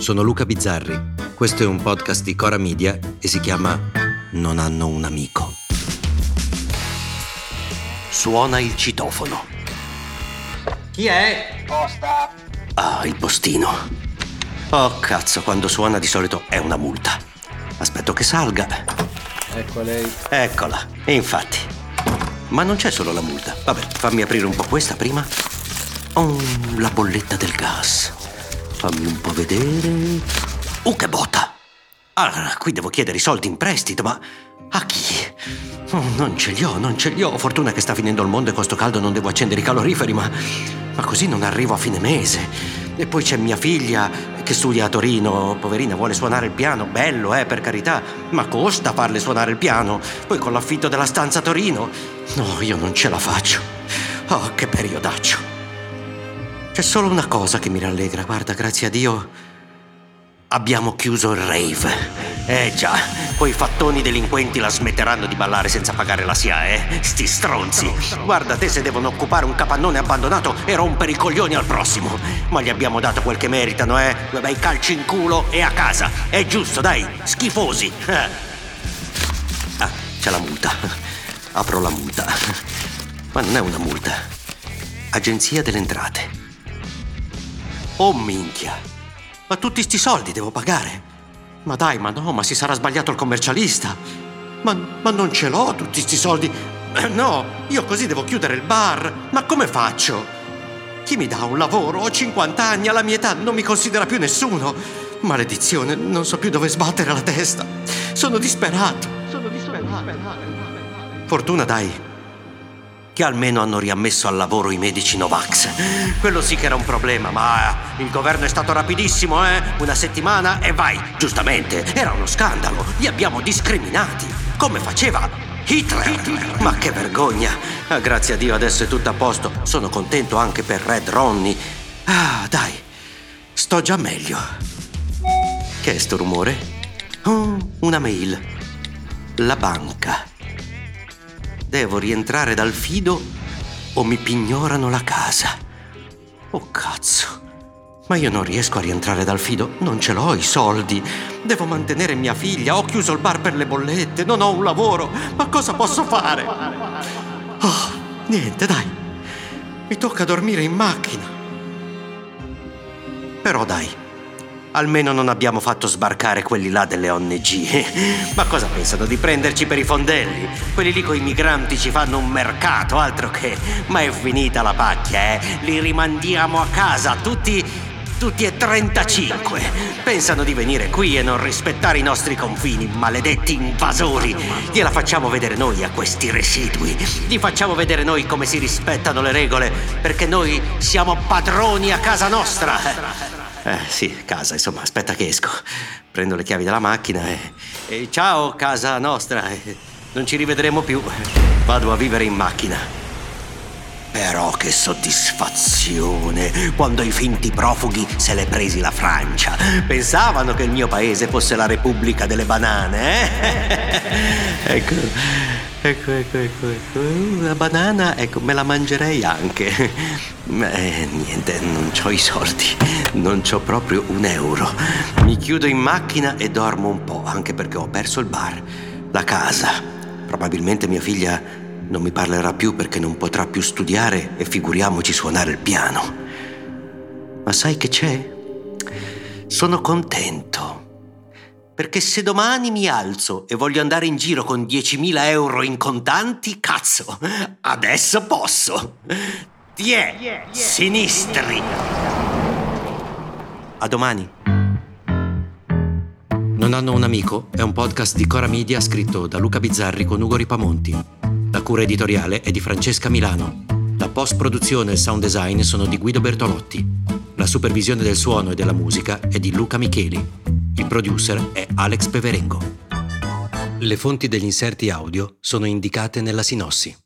sono Luca Bizzarri. Questo è un podcast di Cora Media e si chiama Non hanno un amico. Suona il citofono. Chi è? Posta. Ah, il postino. Oh cazzo, quando suona di solito è una multa. Aspetto che salga. Ecco lei. Eccola, infatti. Ma non c'è solo la multa. Vabbè, fammi aprire un po' questa prima. Oh, la bolletta del gas. Fammi un po' vedere. Uh, che botta! Allora, qui devo chiedere i soldi in prestito, ma a chi? Oh, non ce li ho, non ce li ho. Fortuna che sta finendo il mondo e con sto caldo non devo accendere i caloriferi, ma, ma così non arrivo a fine mese. E poi c'è mia figlia che studia a Torino. Poverina, vuole suonare il piano. Bello, eh, per carità. Ma costa farle suonare il piano. Poi con l'affitto della stanza a Torino. No, io non ce la faccio. Oh, che periodaccio. C'è solo una cosa che mi rallegra, guarda, grazie a Dio. Abbiamo chiuso il rave. Eh già, poi i fattoni delinquenti la smetteranno di ballare senza pagare la SIA, eh? Sti stronzi. Guarda te se devono occupare un capannone abbandonato e rompere i coglioni al prossimo. Ma gli abbiamo dato quel che meritano, eh? Bei calci in culo e a casa. È giusto, dai, schifosi. Ah, c'è la multa. Apro la multa. Ma non è una multa. Agenzia delle entrate. Oh minchia! Ma tutti sti soldi devo pagare? Ma dai, ma no, ma si sarà sbagliato il commercialista! Ma, ma non ce l'ho tutti sti soldi! No, io così devo chiudere il bar! Ma come faccio? Chi mi dà un lavoro? Ho 50 anni, alla mia età non mi considera più nessuno! Maledizione, non so più dove sbattere la testa! Sono disperato! Sono disperato! Fortuna, dai, che almeno hanno riammesso al lavoro i medici Novax. Quello sì che era un problema, ma il governo è stato rapidissimo, eh? Una settimana e vai. Giustamente, era uno scandalo. Li abbiamo discriminati. Come faceva Hitler. Hitler. Ma che vergogna. Ah, grazie a Dio adesso è tutto a posto. Sono contento anche per Red Ronnie. Ah, dai. Sto già meglio. Che è sto rumore? Oh, una mail. La banca. Devo rientrare dal fido o mi pignorano la casa. Oh cazzo. Ma io non riesco a rientrare dal fido, non ce l'ho i soldi. Devo mantenere mia figlia, ho chiuso il bar per le bollette, non ho un lavoro. Ma cosa posso fare? Oh, niente, dai. Mi tocca dormire in macchina. Però dai, Almeno non abbiamo fatto sbarcare quelli là delle ONG. Ma cosa pensano di prenderci per i fondelli? Quelli lì con i migranti ci fanno un mercato, altro che. Ma è finita la pacchia, eh? Li rimandiamo a casa, tutti. Tutti e 35. Pensano di venire qui e non rispettare i nostri confini, maledetti invasori. Gliela facciamo vedere noi a questi residui. Gli facciamo vedere noi come si rispettano le regole, perché noi siamo padroni a casa nostra. Eh, sì, casa, insomma, aspetta che esco. Prendo le chiavi della macchina e. e ciao, casa nostra. non ci rivedremo più. Vado a vivere in macchina. Però che soddisfazione quando i finti profughi se l'è presi la Francia. Pensavano che il mio paese fosse la Repubblica delle banane, eh? ecco. Ecco, ecco, ecco, ecco. La banana, ecco, me la mangerei anche. Ma eh, niente, non ho i soldi. Non ho proprio un euro. Mi chiudo in macchina e dormo un po', anche perché ho perso il bar, la casa. Probabilmente mia figlia non mi parlerà più perché non potrà più studiare e figuriamoci suonare il piano. Ma sai che c'è? Sono contento perché se domani mi alzo e voglio andare in giro con 10.000 euro in contanti, cazzo, adesso posso. Tiè, sinistri. A domani. Non hanno un amico è un podcast di Cora Media scritto da Luca Bizzarri con Ugo Ripamonti. La cura editoriale è di Francesca Milano. La post-produzione e il sound design sono di Guido Bertolotti. La supervisione del suono e della musica è di Luca Micheli. Il producer è Alex Peverengo. Le fonti degli inserti audio sono indicate nella sinossi.